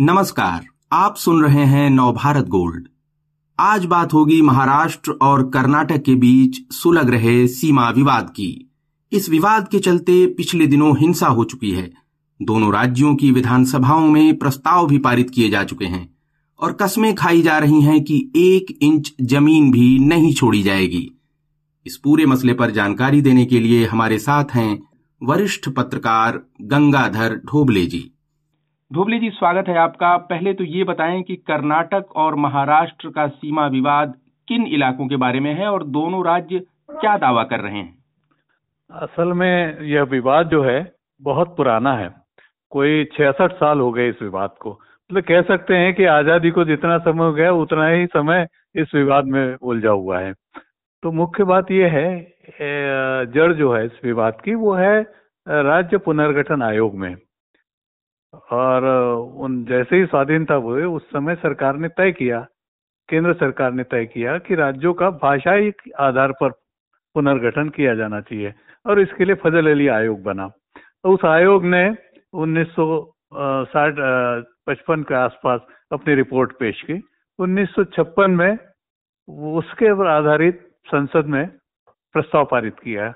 नमस्कार, आप सुन रहे हैं नवभारत गोल्ड। आज बात होगी महाराष्ट्र और कर्नाटक के बीच सुलग रहे सीमा विवाद की। इस विवाद के चलते पिछले दिनों हिंसा हो चुकी है। दोनों राज्यों की विधानसभाओं में प्रस्ताव भी पारित किए जा चुके हैं और कस्में खाई जा रही हैं कि एक इंच ज़मीन भी नहीं छोड़ी जाएगी। इस पूरे मसले पर जानकारी देने के लिए हमारे साथ हैं वरिष्ठ पत्रकार गंगाधर ढोबले जी। ढोबले जी, स्वागत है आपका। पहले तो ये बताएँ कि कर्नाटक और महाराष्ट्र का सीमा विवाद किन इलाकों के बारे में है और दोनों राज्य क्या दावा कर रहे हैं? असल में यह विवाद जो है, बहुत पुराना है। कोई छियासठ साल हो गए इस विवाद को। मतलब तो कह सकते हैं कि आज़ादी को जितना समय हो गया, उतना ही समय इस विवाद में उलझा हुआ है। तो मुख्य बात यह है जड़ जो है इस विवाद की, वो है राज्य पुनर्गठन आयोग में। और उन जैसे ही स्वाधीनता हुए, उस समय सरकार ने तय किया, केंद्र सरकार ने तय किया कि राज्यों का भाषाई आधार पर पुनर्गठन किया जाना चाहिए और इसके लिए फजल अली आयोग बना। तो उस आयोग ने उन्नीस साठ पचपन के आसपास अपनी रिपोर्ट पेश की। उन्नीस सौ छप्पन में उसके ऊपर आधारित संसद में प्रस्ताव पारित किया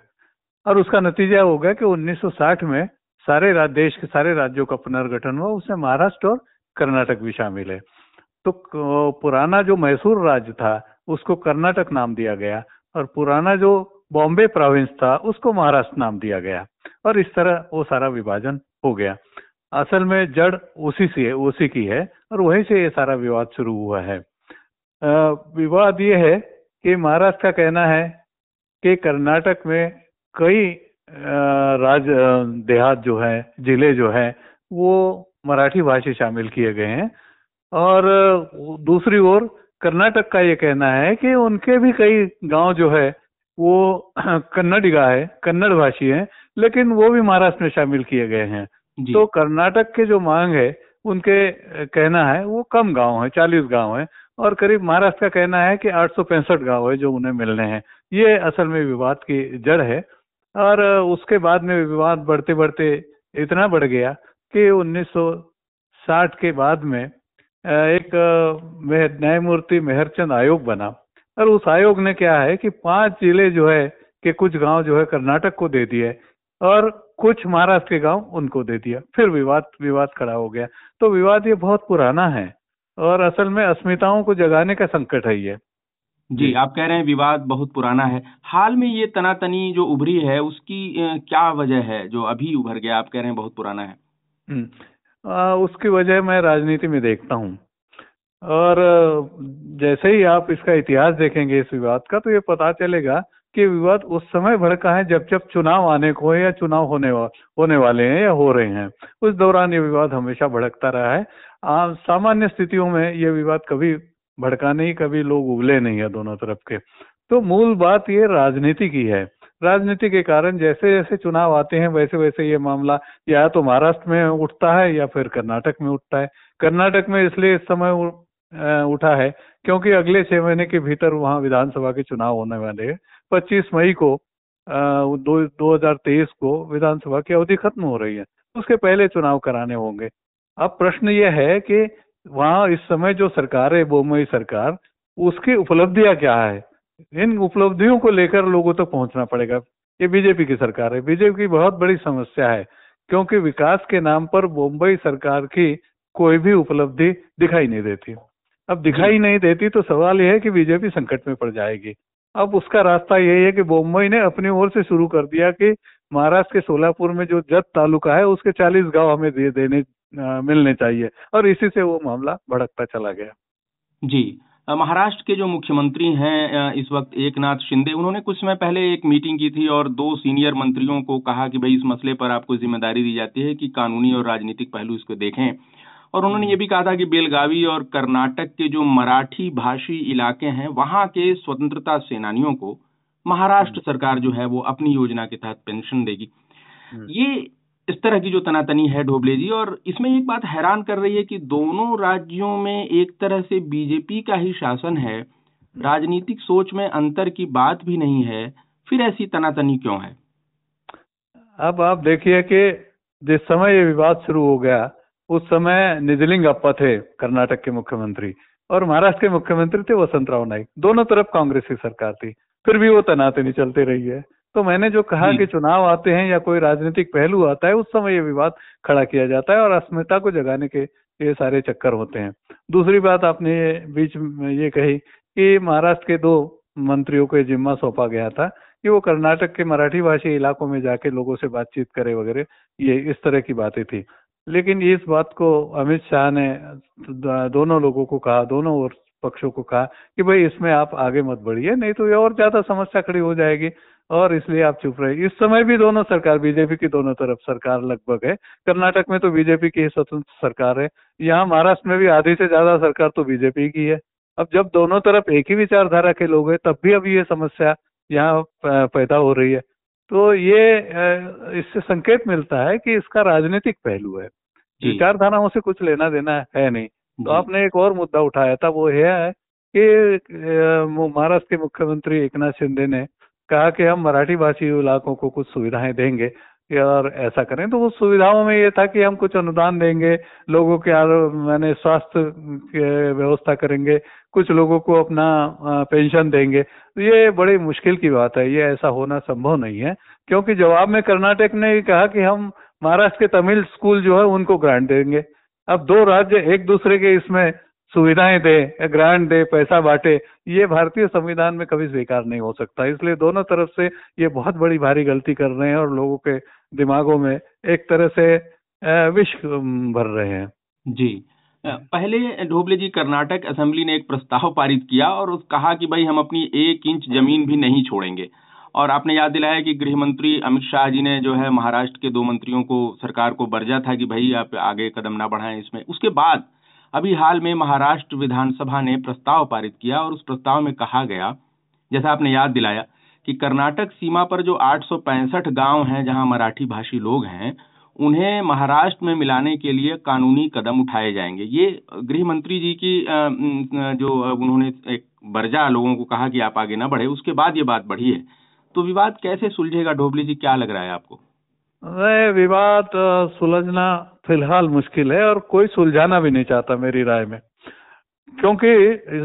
और उसका नतीजा हो गया कि 1960 में सारे राज्य देश के सारे राज्यों का पुनर्गठन हुआ, उसमें महाराष्ट्र और कर्नाटक भी शामिल है। तो पुराना जो मैसूर राज्य था, उसको कर्नाटक नाम दिया गया और पुराना जो बॉम्बे प्रोविंस था, उसको महाराष्ट्र नाम दिया गया और इस तरह वो सारा विभाजन हो गया। असल में जड़ उसी से, उसी की है और वहीं से ये सारा विवाद शुरू हुआ है। विवाद ये है कि महाराष्ट्र का कहना है कि कर्नाटक में कई राज देहात जो है ज़िले जो है वो मराठी भाषी शामिल किए गए हैं। और दूसरी ओर कर्नाटक का ये कहना है कि उनके भी कई गाँव जो है वो कन्नडिगा है कन्नड़ भाषी है लेकिन वो भी महाराष्ट्र में शामिल किए गए हैं। तो कर्नाटक के जो मांग है उनके कहना है वो कम गाँव है चालीस गाँव है और करीब महाराष्ट्र का कहना है कि आठ गाँव है जो उन्हें मिलने हैं। ये असल में विवाद की जड़ है। और उसके बाद में विवाद बढ़ते बढ़ते इतना बढ़ गया कि 1960 के बाद में एक न्यायमूर्ति मेहरचंद आयोग बना। और उस आयोग ने क्या है कि पाँच ज़िले जो है कि कुछ गाँव जो है कर्नाटक को दे दिए और कुछ महाराष्ट्र के गाँव उनको दे दिया। फिर विवाद विवाद खड़ा हो गया। तो विवाद ये बहुत पुराना है और असल में अस्मिताओं को जगाने का संकट है ये। जी। आप कह रहे हैं विवाद बहुत पुराना है। हाल में ये तनातनी जो उभरी है उसकी क्या वजह है जो अभी उभर गया? आप कह रहे हैं बहुत पुराना है। हम्म। आ, उसकी वजह मैं राजनीति में देखता हूँ। और जैसे ही आप इसका इतिहास देखेंगे इस विवाद का तो ये पता चलेगा कि विवाद उस समय भड़का है जब जब चुनाव आने को है या चुनाव होने वा, होने वाले हैं या हो रहे हैं। उस दौरान ये विवाद हमेशा भड़कता रहा है। सामान्य स्थितियों में ये विवाद कभी भड़काने ही कभी लोग उगले नहीं है दोनों तरफ़ के। तो मूल बात ये राजनीति की है। राजनीति के कारण जैसे जैसे चुनाव आते हैं वैसे वैसे ये मामला या तो महाराष्ट्र में उठता है या फिर कर्नाटक में उठता है। कर्नाटक में इसलिए इस समय उठा है क्योंकि अगले छह महीने के भीतर वहाँ विधानसभा के चुनाव होने वाले हैं। पच्चीस मई को दो, 2023 को विधानसभा की अवधि खत्म हो रही है। उसके पहले चुनाव कराने होंगे। अब प्रश्न यह है कि वहाँ इस समय जो सरकार है बोमई सरकार उसकी उपलब्धियाँ क्या है? इन उपलब्धियों को लेकर लोगों तक तो पहुँचना पड़ेगा। ये बीजेपी की सरकार है। बीजेपी की बहुत बड़ी समस्या है क्योंकि विकास के नाम पर मुंबई सरकार की कोई भी उपलब्धि दिखाई नहीं देती। अब दिखाई नहीं देती तो सवाल यह है कि बीजेपी संकट में पड़ जाएगी। अब उसका रास्ता यही है कि मुंबई ने अपनी ओर से शुरू कर दिया कि महाराष्ट्र के सोलापुर में जो जत तालुका है उसके 40 गाँव हमें दे देने मिलने चाहिए। और इसी से वो मामला भड़कता चला गया। जी। महाराष्ट्र के जो मुख्यमंत्री हैं इस वक्त एक नाथ शिंदे उन्होंने कुछ समय पहले एक मीटिंग की थी और दो सीनियर मंत्रियों को कहा कि भाई इस मसले पर आपको ज़िम्मेदारी दी जाती है कि कानूनी और राजनीतिक पहलू इसको देखें। और उन्होंने ये भी कहा था कि बेलगावी और कर्नाटक के जो मराठी भाषी इलाके हैं वहाँ के स्वतंत्रता सेनानियों को महाराष्ट्र सरकार जो है वो अपनी योजना के तहत पेंशन देगी। हम्म। ये इस तरह की जो तनातनी है ढोबले जी, और इसमें एक बात हैरान कर रही है कि दोनों राज्यों में एक तरह से बीजेपी का ही शासन है। राजनीतिक सोच में अंतर की बात भी नहीं है, फिर ऐसी तनातनी क्यों है? अब आप देखिए कि जिस समय ये विवाद शुरू हो गया, उस समय निजलिंगप्पा थे, कर्नाटक के मुख्यमंत्री, और महाराष्ट्र के मुख्यमंत्री थे वसंत राव नाइक दोनों तरफ़ कांग्रेस की सरकार थी, फिर भी वो तनातनी चलते रही है। तो मैंने जो कहा कि चुनाव आते हैं या कोई राजनीतिक पहलू आता है उस समय ये विवाद खड़ा किया जाता है और अस्मिता को जगाने के ये सारे चक्कर होते हैं। दूसरी बात आपने बीच में ये कही कि महाराष्ट्र के दो मंत्रियों को जिम्मा सौंपा गया था कि वो कर्नाटक के मराठी भाषी इलाकों में जाके लोगों से बातचीत करे वगैरह ये इस तरह की बातें थी। लेकिन इस बात को अमित शाह ने दोनों लोगों को कहा दोनों पक्षों को कहा कि भाई इसमें आप आगे मत बढ़िए नहीं तो ये और ज़्यादा समस्या खड़ी हो जाएगी। और इसलिए आप चुप रहे इस समय भी दोनों सरकार बीजेपी की दोनों तरफ़ सरकार लगभग है। कर्नाटक में तो बीजेपी की स्वतंत्र सरकार है। यहाँ महाराष्ट्र में भी आधी से ज़्यादा सरकार तो बीजेपी की है। अब जब दोनों तरफ़ एक ही विचारधारा के लोग हैं तब भी अभी ये समस्या यहाँ पैदा हो रही है। तो ये इससे संकेत मिलता है कि इसका राजनीतिक पहलू है। विचारधाराओं से कुछ लेना देना है नहीं। तो आपने एक और मुद्दा उठाया था वो यह है कि महाराष्ट्र के मुख्यमंत्री एकनाथ शिंदे ने कहा कि हम मराठी भाषी इलाकों को कुछ सुविधाएँ देंगे और ऐसा करें। तो उस सुविधाओं में ये था कि हम कुछ अनुदान देंगे लोगों के मैंने स्वास्थ्य व्यवस्था करेंगे कुछ लोगों को अपना पेंशन देंगे। तो ये बड़ी मुश्किल की बात है ये ऐसा होना संभव नहीं है क्योंकि जवाब में कर्नाटक ने कहा कि हम महाराष्ट्र के तमिल स्कूल जो है उनको ग्रांट देंगे। अब दो राज्य एक दूसरे के इसमें सुविधाएँ दे, ग्रांट दे, पैसा बांटे, ये भारतीय संविधान में कभी स्वीकार नहीं हो सकता। इसलिए दोनों तरफ़ से ये बहुत बड़ी भारी गलती कर रहे हैं और लोगों के दिमागों में एक तरह से विष भर रहे हैं। जी। पहले ढोबले जी, कर्नाटक असेंबली ने एक प्रस्ताव पारित किया और उस कहा कि भाई हम अपनी एक इंच ज़मीन भी नहीं छोड़ेंगे। और आपने याद दिलाया कि गृह मंत्री अमित शाह जी ने जो है महाराष्ट्र के दो मंत्रियों को, सरकार को बर्जा था कि भाई आप आगे कदम ना बढ़ाएँ इसमें। उसके बाद अभी हाल में महाराष्ट्र विधानसभा ने प्रस्ताव पारित किया और उस प्रस्ताव में कहा गया, जैसा आपने याद दिलाया, कि कर्नाटक सीमा पर जो आठ गाँव हैं जहाँ मराठी भाषी लोग हैं, उन्हें महाराष्ट्र में मिलाने के लिए कानूनी कदम उठाए जाएँगे। ये गृह मंत्री जी की जो उन्होंने एक बर्जा लोगों को कहा कि आप आगे ना बढ़े, उसके बाद ये बात बढ़ी है। तो विवाद कैसे सुलझेगा? ढोबली जी, क्या लग रहा है आपको? विवाद सुलझना फ़िलहाल मुश्किल है और कोई सुलझाना भी नहीं चाहता मेरी राय में। क्योंकि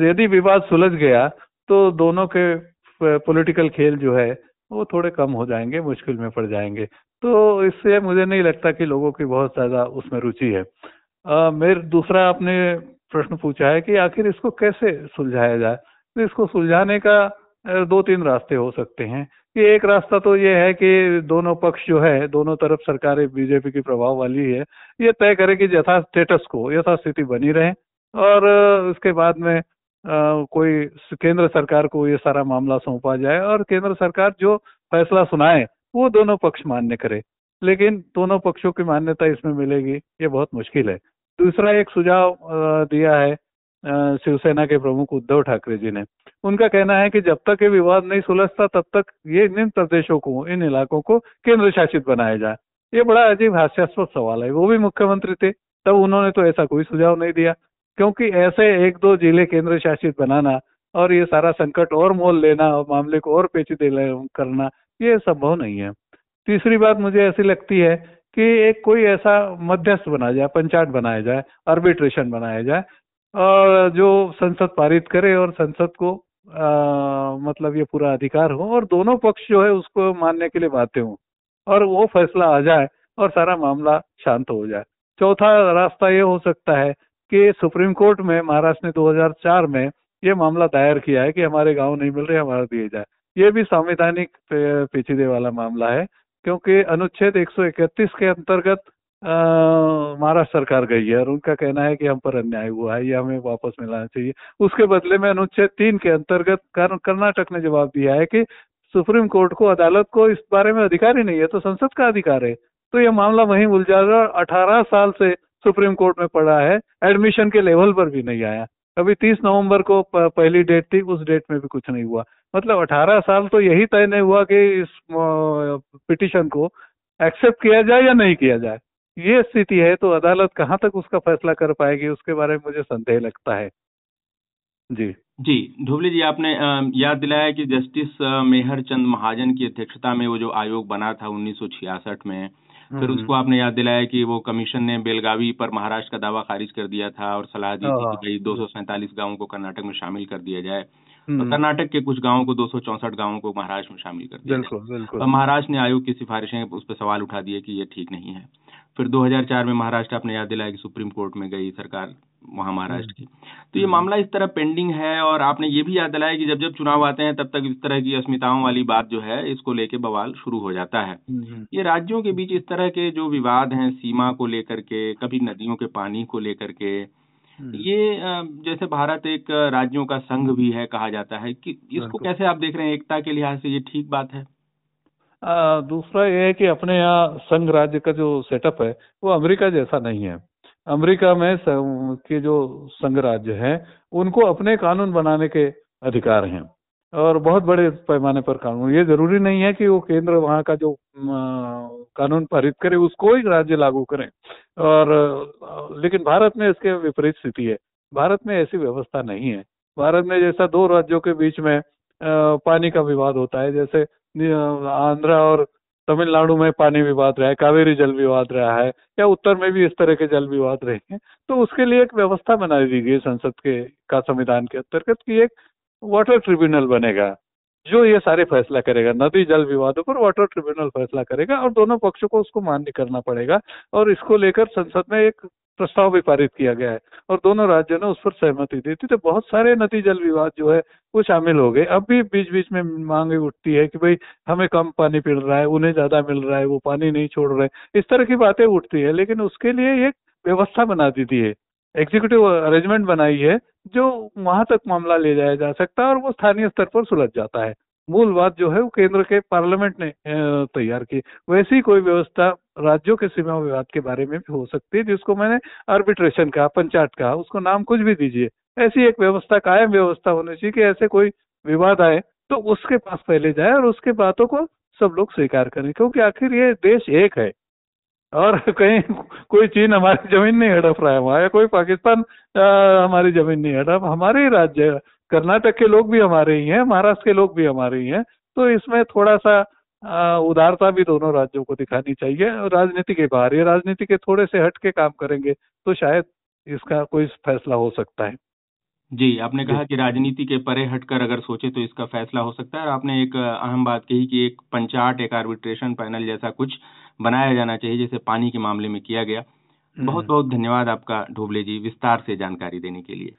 यदि विवाद सुलझ गया तो दोनों के पॉलिटिकल खेल जो है, वो थोड़े कम हो जाएँगे, मुश्किल में पड़ जाएँगे। तो इससे मुझे नहीं लगता कि लोगों की बहुत ज़्यादा उसमें रुचि है। मेरे, दूसरा आपने प्रश्न पूछा है कि आखिर इसको कैसे सुलझाया जाए? तो इसको सुलझाने का दो तीन रास्ते हो सकते हैं। कि एक रास्ता तो ये है कि दोनों पक्ष जो है, दोनों तरफ़ सरकारें बीजेपी की प्रभाव वाली है। ये तय करे कि यथा स्टेटस को, यथा स्थिति बनी रहे और उसके बाद में कोई केंद्र सरकार को ये सारा मामला सौंपा जाए और केंद्र सरकार जो फैसला सुनाए, वो दोनों पक्ष मान्य करे। लेकिन दोनों पक्षों की मान्यता इसमें मिलेगी, ये बहुत मुश्किल है। दूसरा एक सुझाव दिया है शिवसेना के प्रमुख उद्धव ठाकरे जी ने। उनका कहना है कि जब तक ये विवाद नहीं सुलझता, तब तक ये इन प्रदेशों को, इन इलाकों को केंद्र शासित बनाया जाए। ये बड़ा अजीब, हास्यास्पद सवाल है। वो भी मुख्यमंत्री थे, तब उन्होंने तो ऐसा कोई सुझाव नहीं दिया। क्योंकि ऐसे एक दो ज़िले केंद्र शासित बनाना और ये सारा संकट और मोल लेना और मामले को और पेचीदे करना, ये संभव नहीं है। तीसरी बात मुझे ऐसी लगती है कि एक कोई ऐसा मध्यस्थ बनाया जाए, पंचायत बनाया जाए आर्बिट्रेशन बनाया जाए, और जो संसद पारित करे और संसद को आ, मतलब ये पूरा अधिकार हो और दोनों पक्ष जो है उसको मानने के लिए बाध्य हो और वो फैसला आ जाए और सारा मामला शांत हो जाए। चौथा रास्ता ये हो सकता है कि सुप्रीम कोर्ट में महाराष्ट्र ने 2004 में ये मामला दायर किया है कि हमारे गाँव नहीं मिल रहे हमारा दिए जाए। ये भी संवैधानिक पेचीदे वाला मामला है क्योंकि अनुच्छेद 131 के अंतर्गत महाराष्ट्र सरकार गई है और उनका कहना है कि हम पर अन्याय हुआ है, ये हमें वापस मिलाना चाहिए। उसके बदले में अनुच्छेद तीन के अंतर्गत कर्नाटक ने जवाब दिया है कि सुप्रीम कोर्ट को अदालत को इस बारे में अधिकार ही नहीं है तो संसद का अधिकार है। तो ये मामला वहीं उलझा रहा अठारह साल से सुप्रीम कोर्ट में पड़ा है, एडमिशन के लेवल पर भी नहीं आया। अभी 30 नवंबर को पहली डेट थी, उस डेट में भी कुछ नहीं हुआ। मतलब 18 साल तो यही तय नहीं हुआ कि इस पिटिशन को एक्सेप्ट किया जाए या नहीं किया जाए। ये स्थिति है तो अदालत कहाँ तक उसका फैसला कर पाएगी, उसके बारे में मुझे संदेह लगता है। जी। जी धुबली जी, आपने याद दिलाया कि जस्टिस मेहर चंद महाजन की अध्यक्षता में वो जो आयोग बना था 1966 में फिर उसको आपने याद दिलाया कि वो कमीशन ने बेलगावी पर महाराष्ट्र का दावा खारिज कर दिया था और सलाह दी थी कि। भाई दो गाँवों को कर्नाटक में शामिल कर दिया जाए। तो कर्नाटक के कुछ गाँवों को दो गाँवों को महाराष्ट्र में शामिल कर दिया बिल्कुल बिल्कुल। महाराष्ट्र ने आयोग की सिफारिशें उस पर सवाल उठा दिए कि ये ठीक नहीं है। फिर 2004 में महाराष्ट्र आपने याद दिलाया कि सुप्रीम कोर्ट में गई सरकार। वहाँ महाराष्ट्र की। तो ये मामला इस तरह पेंडिंग है और आपने ये भी याद दिलाया कि जब जब चुनाव आते हैं तब तक इस तरह की अस्मिताओं वाली बात जो है इसको लेके बवाल शुरू हो जाता है। ये राज्यों के बीच इस तरह के जो विवाद हैं सीमा को लेकर के कभी नदियों के पानी को लेकर के ये जैसे भारत एक राज्यों का संघ भी है कहा जाता है कि इसको कैसे आप देख रहे हैं एकता के लिहाज से ये ठीक बात है? आ, दूसरा ये है कि अपने यहाँ संघ राज्य का जो सेटअप है वो अमेरिका जैसा नहीं है। अमेरिका में के जो संघ राज्य हैं, उनको अपने कानून बनाने के अधिकार हैं। और बहुत बड़े पैमाने पर कानून। ये ज़रूरी नहीं है कि वो केंद्र वहाँ का जो कानून पारित करे, उसको ही राज्य लागू करें। और, लेकिन भारत में इसके विपरीत स्थिति है। भारत में ऐसी व्यवस्था नहीं है। भारत में जैसा दो राज्यों के बीच में पानी का विवाद होता है, जैसे आंध्रा और तमिलनाडु में पानी विवाद रहा है, कावेरी जल विवाद रहा है, या उत्तर में भी इस तरह के जल विवाद रहे हैं तो उसके लिए एक व्यवस्था बना दी गई संसद के का संविधान के अंतर्गत की एक वाटर ट्रिब्यूनल बनेगा। जो ये सारे फैसला करेगा, नदी, जल विवादों पर वाटर ट्रिब्यूनल फैसला करेगा और दोनों पक्षों को उसको मान्य करना पड़ेगा और इसको लेकर संसद में एक प्रस्ताव भी पारित किया गया है और दोनों राज्यों ने उस पर सहमति दी थी। तो बहुत सारे नदी, जल विवाद जो है, वो शामिल हो गए। अब भी बीच बीच में मांग उठती है कि भाई, हमें कम पानी मिल रहा है, उन्हें ज़्यादा मिल रहा है, वो पानी नहीं छोड़ रहे इस तरह की बातें उठती है, लेकिन उसके लिए एक व्यवस्था बना दी थी है एग्जीक्यूटिव अरेंजमेंट बनाई है, जो वहाँ तक मामला ले जाया जा सकता है और वो स्थानीय स्तर पर सुलझ जाता है। मूल बात जो है, वो केंद्र के पार्लियामेंट ने तैयार की। वैसी कोई व्यवस्था राज्यों के सीमा विवाद के बारे में भी हो सकती है, जिसको मैंने आर्बिट्रेशन कहा, पंचायत कहा, उसको नाम कुछ भी दीजिए। ऐसी एक व्यवस्था, कायम व्यवस्था होनी चाहिए कि ऐसे कोई विवाद आए तो उसके पास पहले जाए और उसके बातों को सब लोग स्वीकार करें, क्योंकि आखिर ये देश एक है। और कहीं कोई चीन हमारी ज़मीन नहीं हड़प रहा है वहाँ या कोई पाकिस्तान आ, हमारी ज़मीन नहीं हड़प हमारे ही राज्य कर्नाटक के लोग भी हमारे ही हैं महाराष्ट्र के लोग भी हमारे ही हैं तो इसमें थोड़ा सा उदारता भी दोनों राज्यों को दिखानी चाहिए राजनीति के बाहर ये राजनीति के थोड़े से हट के काम करेंगे तो शायद इसका कोई फैसला हो सकता है। जी आपने कहा कि राजनीति के परे हटकर अगर सोचे तो इसका फैसला हो सकता है और आपने एक अहम बात कही कि एक पंचायत एक आर्बिट्रेशन पैनल जैसा कुछ बनाया जाना चाहिए जैसे पानी के मामले में किया गया हम्म। बहुत बहुत धन्यवाद आपका ढोबले जी विस्तार से जानकारी देने के लिए